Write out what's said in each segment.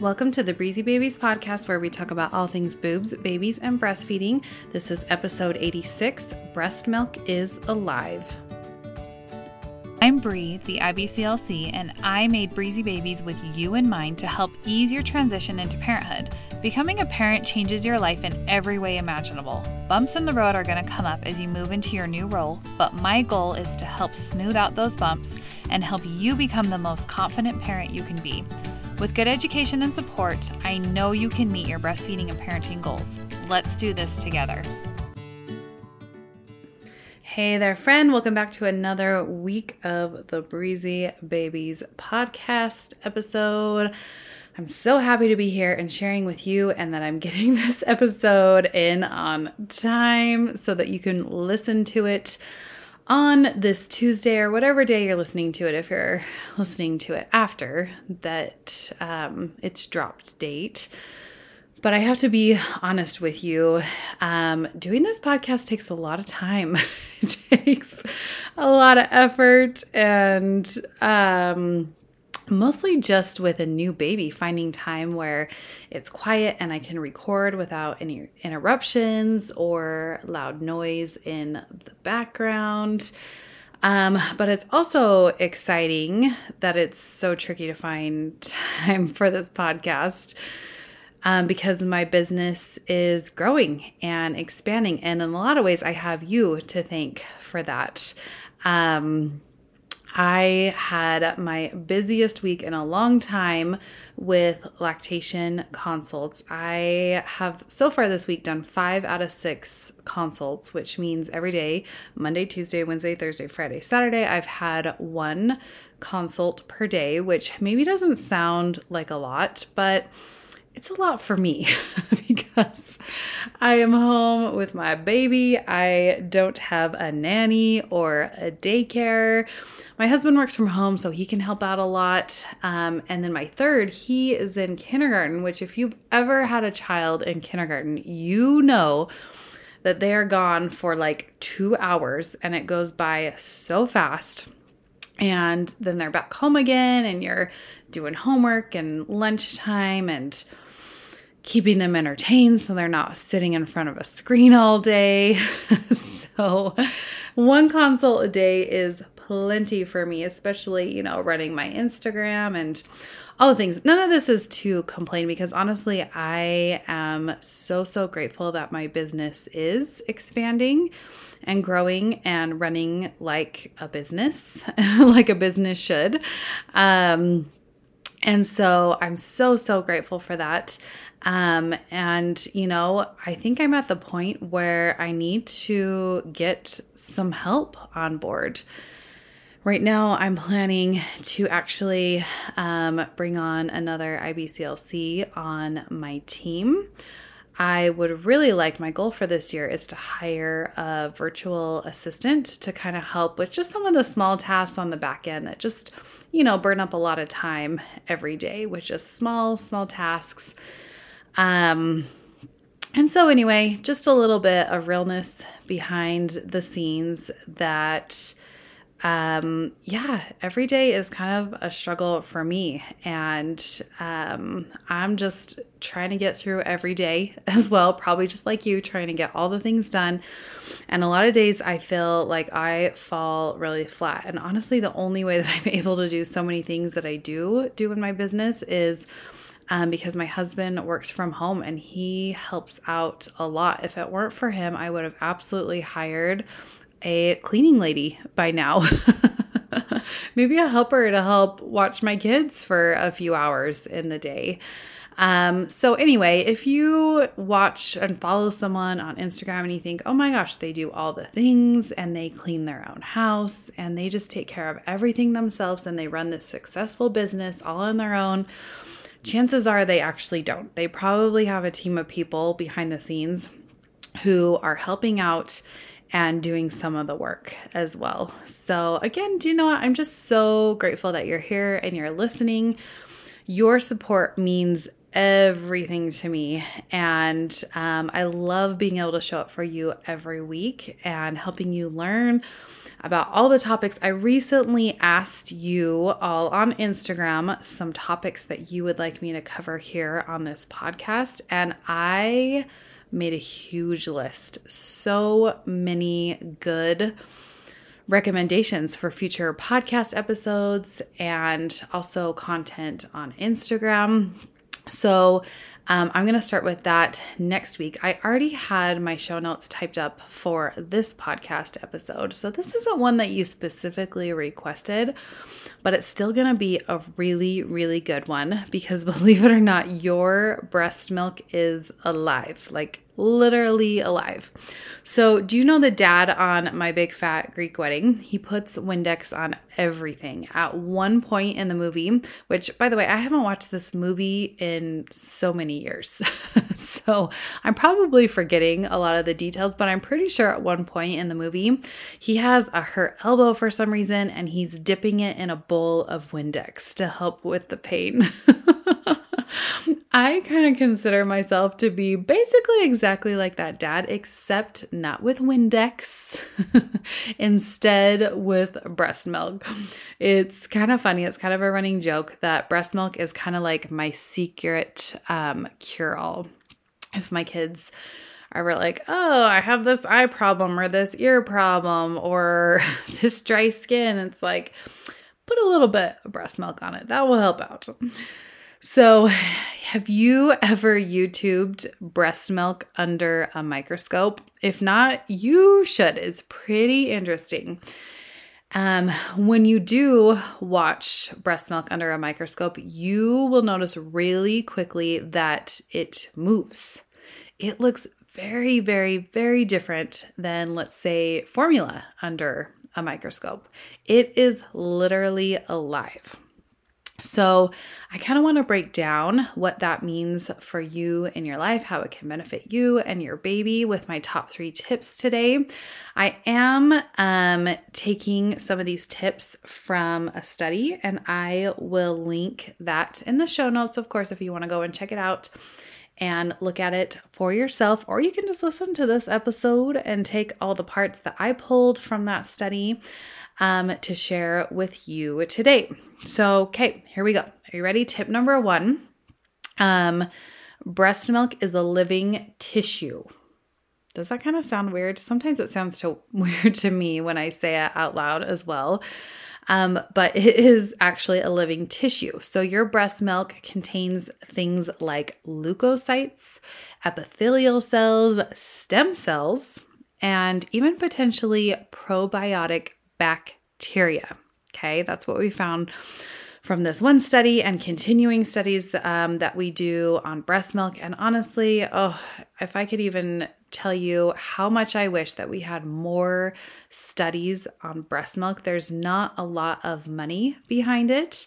Welcome to the Breezy Babies podcast, where we talk about all things boobs, babies, and breastfeeding. This is episode 86 Breast Milk is Alive. I'm Bree, the IBCLC, and I made Breezy Babies with you in mind to help ease your transition into parenthood. Becoming a parent changes your life in every way imaginable. Bumps in the road are going to come up as you move into your new role, but my goal is to help smooth out those bumps and help you become the most confident parent you can be. With good education and support, I know you can meet your breastfeeding and parenting goals. Let's do this together. Hey there, friend. Welcome back to another week of the Breezy Babies podcast episode. I'm so happy to be here and sharing with you, and that I'm getting this episode in on time so that you can listen to it on this Tuesday or whatever day you're listening to it, if you're listening to it after that um, it's dropped date. But I have to be honest with you. Um, doing this podcast takes a lot of time. it takes a lot of effort and um, mostly just with a new baby, finding time where it's quiet and I can record without any interruptions or loud noise in the background. Um, but it's also exciting that it's so tricky to find time for this podcast um, because my business is growing and expanding. And in a lot of ways, I have you to thank for that. Um, I had my busiest week in a long time with lactation consults. I have so far this week done five out of six consults, which means every day Monday, Tuesday, Wednesday, Thursday, Friday, Saturday I've had one consult per day, which maybe doesn't sound like a lot, but it's a lot for me because I am home with my baby. I don't have a nanny or a daycare. My husband works from home, so he can help out a lot. Um, and then my third, he is in kindergarten, which, if you've ever had a child in kindergarten, you know that they are gone for like two hours and it goes by so fast and then they're back home again and you're doing homework and lunchtime and keeping them entertained so they're not sitting in front of a screen all day. so, one consult a day is plenty for me, especially, you know, running my Instagram and all the things. None of this is to complain because honestly, I am so, so grateful that my business is expanding and growing and running like a business, like a business should. Um, and so I'm so, so grateful for that. Um, and, you know, I think I'm at the point where I need to get some help on board. Right now, I'm planning to actually um, bring on another IBCLC on my team. I would really like my goal for this year is to hire a virtual assistant to kind of help with just some of the small tasks on the back end that just, you know, burn up a lot of time every day with just small, small tasks. Um, and so, anyway, just a little bit of realness behind the scenes that, um, yeah, every day is kind of a struggle for me. And um, I'm just trying to get through every day as well, probably just like you, trying to get all the things done. And a lot of days I feel like I fall really flat. And honestly, the only way that I'm able to do so many things that I do do in my business is um, because my husband works from home and he helps out a lot. If it weren't for him, I would have absolutely hired a cleaning lady by now. Maybe a helper to help watch my kids for a few hours in the day. Um, so, anyway, if you watch and follow someone on Instagram and you think, oh my gosh, they do all the things and they clean their own house and they just take care of everything themselves and they run this successful business all on their own, chances are they actually don't. They probably have a team of people behind the scenes who are helping out and doing some of the work as well. So, again, do you know what? I'm just so grateful that you're here and you're listening. Your support means everything to me. And um, I love being able to show up for you every week and helping you learn about all the topics. I recently asked you all on Instagram some topics that you would like me to cover here on this podcast. And I made a huge list. So many good recommendations for future podcast episodes and also content on Instagram. So, um, I'm going to start with that next week. I already had my show notes typed up for this podcast episode. So, this isn't one that you specifically requested, but it's still going to be a really, really good one because believe it or not, your breast milk is alive. Like, literally alive. So, do you know the dad on My Big Fat Greek Wedding? He puts Windex on everything at one point in the movie, which, by the way, I haven't watched this movie in so many years. so, I'm probably forgetting a lot of the details, but I'm pretty sure at one point in the movie, he has a hurt elbow for some reason and he's dipping it in a bowl of Windex to help with the pain. I kind of consider myself to be basically exactly like that dad, except not with Windex, instead with breast milk. It's kind of funny. It's kind of a running joke that breast milk is kind of like my secret um, cure all. If my kids are like, oh, I have this eye problem or this ear problem or this dry skin, it's like, put a little bit of breast milk on it. That will help out. So, have you ever YouTubed breast milk under a microscope? If not, you should. It's pretty interesting. Um, when you do watch breast milk under a microscope, you will notice really quickly that it moves. It looks very, very, very different than, let's say, formula under a microscope. It is literally alive. So, I kind of want to break down what that means for you in your life, how it can benefit you and your baby with my top three tips today. I am um, taking some of these tips from a study, and I will link that in the show notes, of course, if you want to go and check it out and look at it for yourself, or you can just listen to this episode and take all the parts that I pulled from that study um, to share with you today. So, okay, here we go. Are you ready? Tip number one um, breast milk is a living tissue. Does that kind of sound weird? Sometimes it sounds so weird to me when I say it out loud as well. Um, but it is actually a living tissue. So, your breast milk contains things like leukocytes, epithelial cells, stem cells, and even potentially probiotic bacteria. Okay, that's what we found from this one study and continuing studies um, that we do on breast milk. And honestly, oh, if I could even tell you how much I wish that we had more studies on breast milk, there's not a lot of money behind it.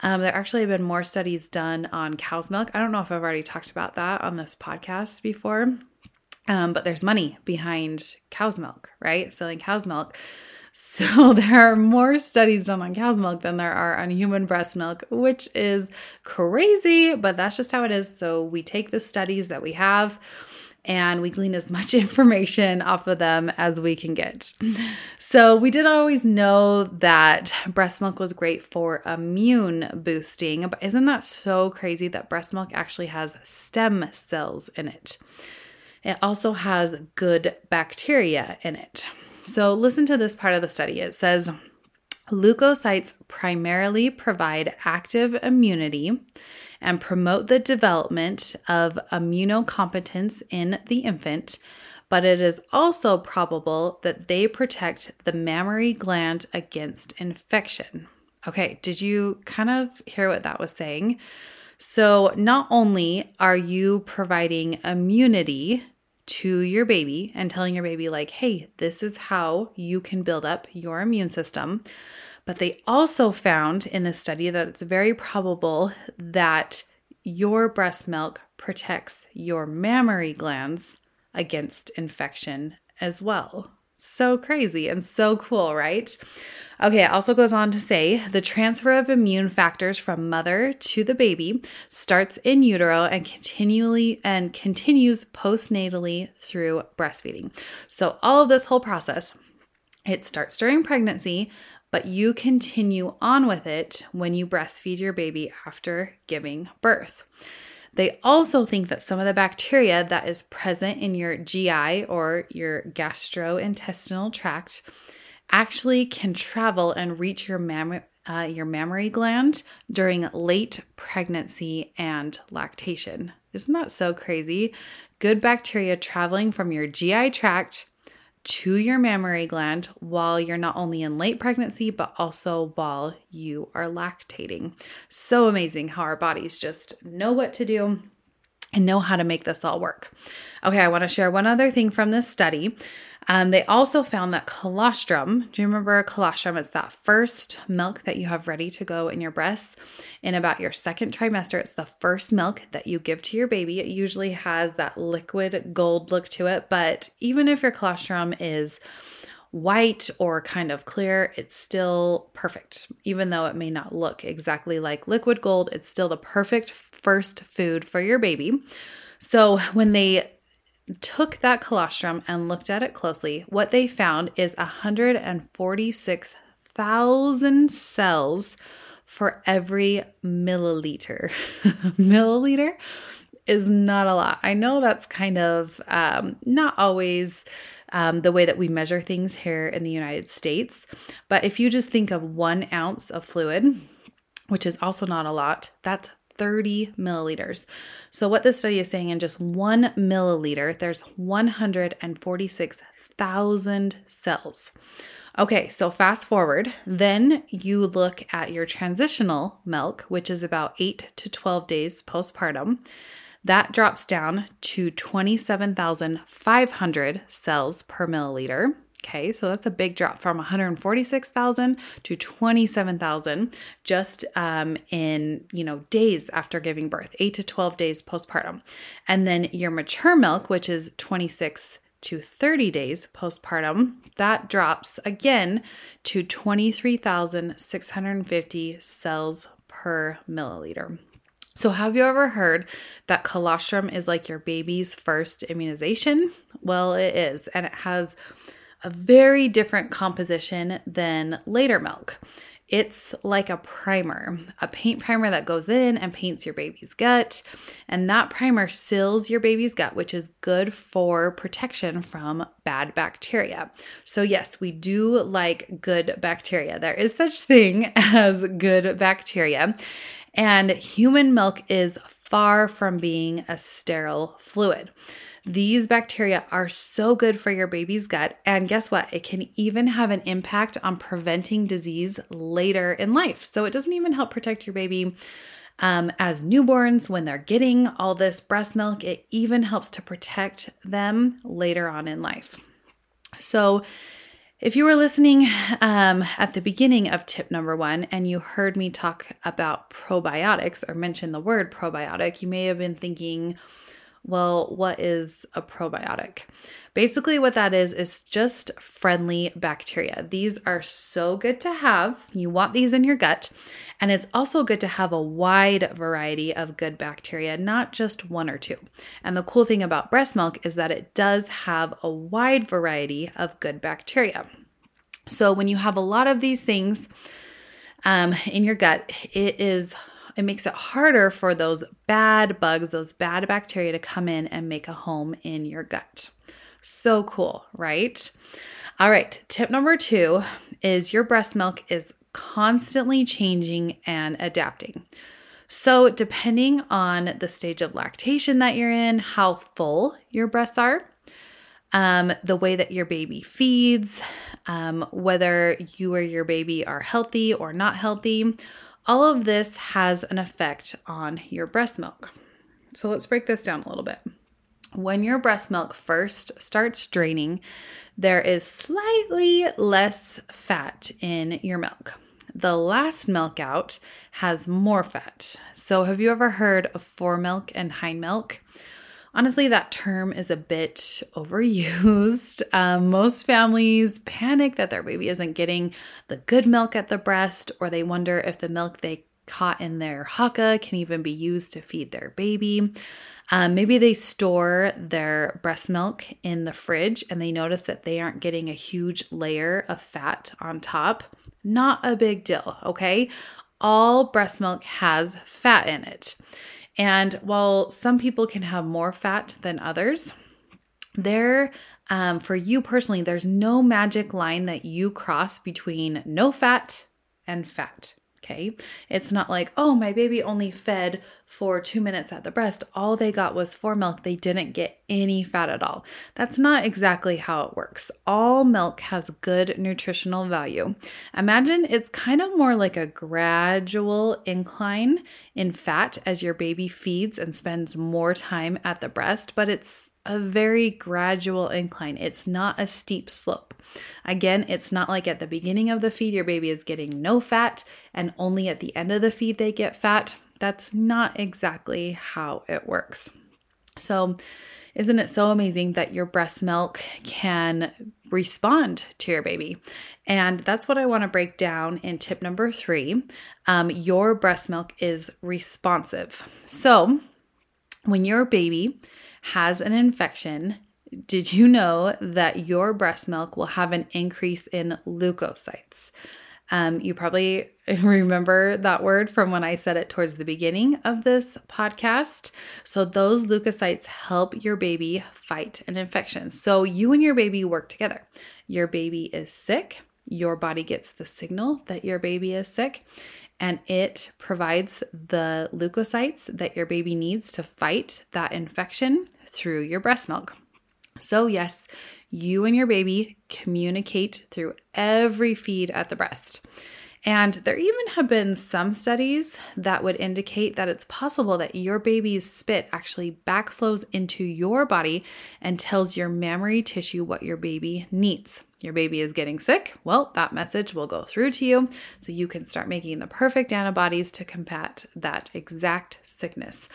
Um, there actually have been more studies done on cow's milk. I don't know if I've already talked about that on this podcast before, um, but there's money behind cow's milk, right? Selling cow's milk. So there are more studies done on cow's milk than there are on human breast milk, which is crazy, but that's just how it is. So we take the studies that we have and we glean as much information off of them as we can get. So, we did always know that breast milk was great for immune boosting, but isn't that so crazy that breast milk actually has stem cells in it? It also has good bacteria in it. So, listen to this part of the study. It says leukocytes primarily provide active immunity and promote the development of immunocompetence in the infant, but it is also probable that they protect the mammary gland against infection. Okay, did you kind of hear what that was saying? So, not only are you providing immunity to your baby and telling your baby, like, hey, this is how you can build up your immune system. But they also found in this study that it's very probable that your breast milk protects your mammary glands against infection as well. So crazy and so cool, right? Okay, it also goes on to say the transfer of immune factors from mother to the baby starts in utero and continually and continues postnatally through breastfeeding. So all of this whole process, it starts during pregnancy, but you continue on with it when you breastfeed your baby after giving birth. They also think that some of the bacteria that is present in your GI or your gastrointestinal tract actually can travel and reach your mam- uh, your mammary gland during late pregnancy and lactation. Isn't that so crazy? Good bacteria traveling from your GI tract to your mammary gland while you're not only in late pregnancy, but also while you are lactating. So amazing how our bodies just know what to do and know how to make this all work. Okay, I want to share one other thing from this study. Um, they also found that colostrum, do you remember colostrum? It's that first milk that you have ready to go in your breasts. In about your second trimester, it's the first milk that you give to your baby. It usually has that liquid gold look to it, but even if your colostrum is white or kind of clear, it's still perfect. Even though it may not look exactly like liquid gold, it's still the perfect first food for your baby. So when they took that colostrum and looked at it closely, what they found is 146,000 cells for every milliliter. milliliter is not a lot. I know that's kind of um, not always um, the way that we measure things here in the United States, but if you just think of one ounce of fluid, which is also not a lot, that's 30 milliliters. So, what this study is saying in just one milliliter, there's 146,000 cells. Okay, so fast forward, then you look at your transitional milk, which is about 8 to 12 days postpartum. That drops down to 27,500 cells per milliliter. Okay, so that's a big drop from 146,000 to 27,000 just um, in you know days after giving birth, eight to 12 days postpartum, and then your mature milk, which is 26 to 30 days postpartum, that drops again to 23,650 cells per milliliter. So, have you ever heard that colostrum is like your baby's first immunization? Well, it is, and it has a very different composition than later milk. It's like a primer, a paint primer that goes in and paints your baby's gut. And that primer seals your baby's gut, which is good for protection from bad bacteria. So, yes, we do like good bacteria. There is such thing as good bacteria. And human milk is far from being a sterile fluid. These bacteria are so good for your baby's gut. And guess what? It can even have an impact on preventing disease later in life. So it doesn't even help protect your baby um, as newborns when they're getting all this breast milk. It even helps to protect them later on in life. So, if you were listening um, at the beginning of tip number one and you heard me talk about probiotics or mention the word probiotic, you may have been thinking, well, what is a probiotic? Basically, what that is, is just friendly bacteria. These are so good to have. You want these in your gut. And it's also good to have a wide variety of good bacteria, not just one or two. And the cool thing about breast milk is that it does have a wide variety of good bacteria. So when you have a lot of these things um, in your gut, it is it makes it harder for those bad bugs, those bad bacteria to come in and make a home in your gut. So cool, right? All right, tip number two is your breast milk is constantly changing and adapting. So, depending on the stage of lactation that you're in, how full your breasts are, um, the way that your baby feeds, um, whether you or your baby are healthy or not healthy, all of this has an effect on your breast milk. So let's break this down a little bit. When your breast milk first starts draining, there is slightly less fat in your milk. The last milk out has more fat. So, have you ever heard of fore milk and hind milk? Honestly, that term is a bit overused. Um, most families panic that their baby isn't getting the good milk at the breast, or they wonder if the milk they caught in their Haakaa can even be used to feed their baby. Um, maybe they store their breast milk in the fridge and they notice that they aren't getting a huge layer of fat on top. Not a big deal, okay? All breast milk has fat in it. And while some people can have more fat than others, there, um, for you personally, there's no magic line that you cross between no fat and fat. Okay. It's not like, oh, my baby only fed for two minutes at the breast. All they got was fore milk. They didn't get any fat at all. That's not exactly how it works. All milk has good nutritional value. Imagine it's kind of more like a gradual incline in fat as your baby feeds and spends more time at the breast, but it's a very gradual incline. It's not a steep slope. Again, it's not like at the beginning of the feed, your baby is getting no fat, and only at the end of the feed, they get fat. That's not exactly how it works. So, isn't it so amazing that your breast milk can respond to your baby? And that's what I want to break down in tip number three. Um, your breast milk is responsive. So, when your baby has an infection, did you know that your breast milk will have an increase in leukocytes? Um, you probably remember that word from when I said it towards the beginning of this podcast. So, those leukocytes help your baby fight an infection. So, you and your baby work together. Your baby is sick, your body gets the signal that your baby is sick, and it provides the leukocytes that your baby needs to fight that infection through your breast milk. So, yes, you and your baby communicate through every feed at the breast. And there even have been some studies that would indicate that it's possible that your baby's spit actually backflows into your body and tells your mammary tissue what your baby needs. Your baby is getting sick, well, that message will go through to you so you can start making the perfect antibodies to combat that exact sickness.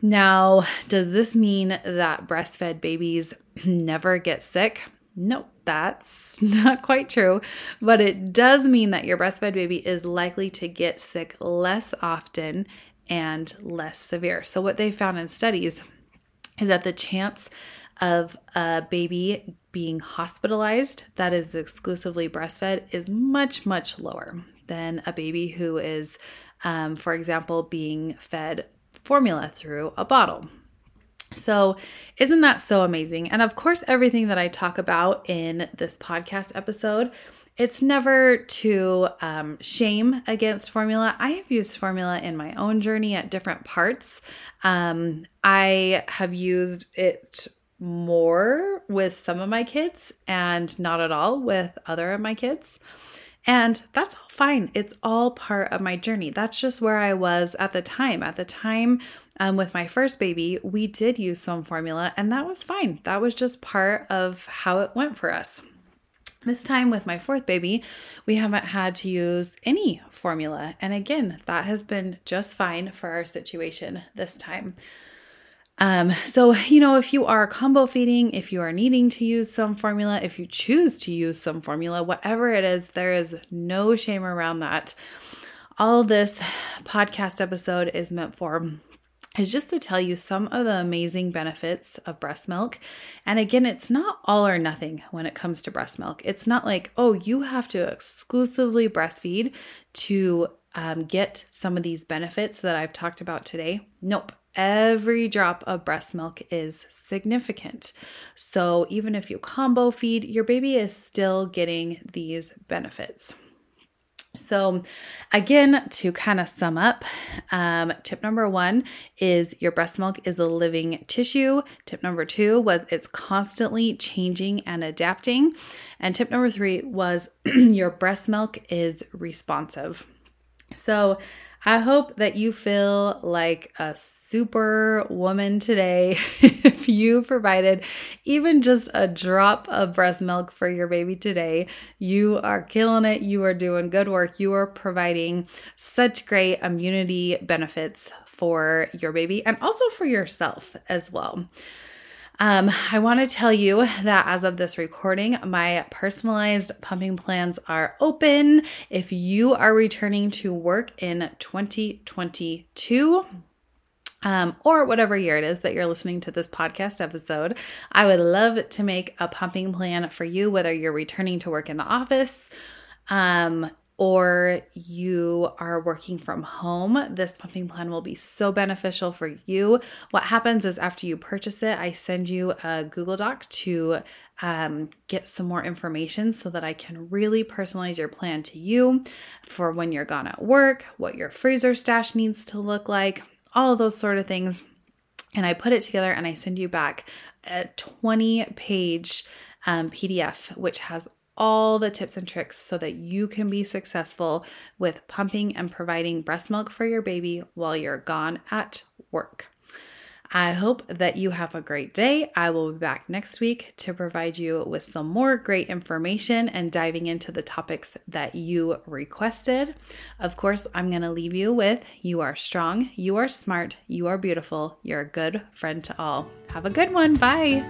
Now, does this mean that breastfed babies never get sick? No, that's not quite true, but it does mean that your breastfed baby is likely to get sick less often and less severe. So, what they found in studies is that the chance of a baby being hospitalized that is exclusively breastfed is much, much lower than a baby who is, um, for example, being fed formula through a bottle. So, isn't that so amazing? And of course, everything that I talk about in this podcast episode, it's never to um, shame against formula. I have used formula in my own journey at different parts. Um, I have used it more with some of my kids and not at all with other of my kids. And that's all fine. It's all part of my journey. That's just where I was at the time. At the time um, with my first baby, we did use some formula, and that was fine. That was just part of how it went for us. This time with my fourth baby, we haven't had to use any formula. And again, that has been just fine for our situation this time. Um, so, you know, if you are combo feeding, if you are needing to use some formula, if you choose to use some formula, whatever it is, there is no shame around that. All this podcast episode is meant for is just to tell you some of the amazing benefits of breast milk. And again, it's not all or nothing when it comes to breast milk. It's not like, oh, you have to exclusively breastfeed to um, get some of these benefits that I've talked about today. Nope every drop of breast milk is significant. So even if you combo feed, your baby is still getting these benefits. So, again, to kind of sum up, um, tip number one is your breast milk is a living tissue. Tip number two was it's constantly changing and adapting. And tip number three was your breast milk is responsive. So, I hope that you feel like a super woman today if you provided even just a drop of breast milk for your baby today. You are killing it. You are doing good work. You are providing such great immunity benefits for your baby and also for yourself as well. Um, I want to tell you that as of this recording, my personalized pumping plans are open. If you are returning to work in 2022, um, or whatever year it is that you're listening to this podcast episode, I would love to make a pumping plan for you, whether you're returning to work in the office um, or you are working from home, this pumping plan will be so beneficial for you. What happens is after you purchase it, I send you a Google Doc to um, get some more information so that I can really personalize your plan to you for when you're gone at work, what your freezer stash needs to look like, all of those sort of things. And I put it together and I send you back a 20 page um, PDF, which has all the tips and tricks so that you can be successful with pumping and providing breast milk for your baby while you're gone at work. I hope that you have a great day. I will be back next week to provide you with some more great information and diving into the topics that you requested. Of course, I'm going to leave you with you are strong, you are smart, you are beautiful, you're a good friend to all. Have a good one. Bye.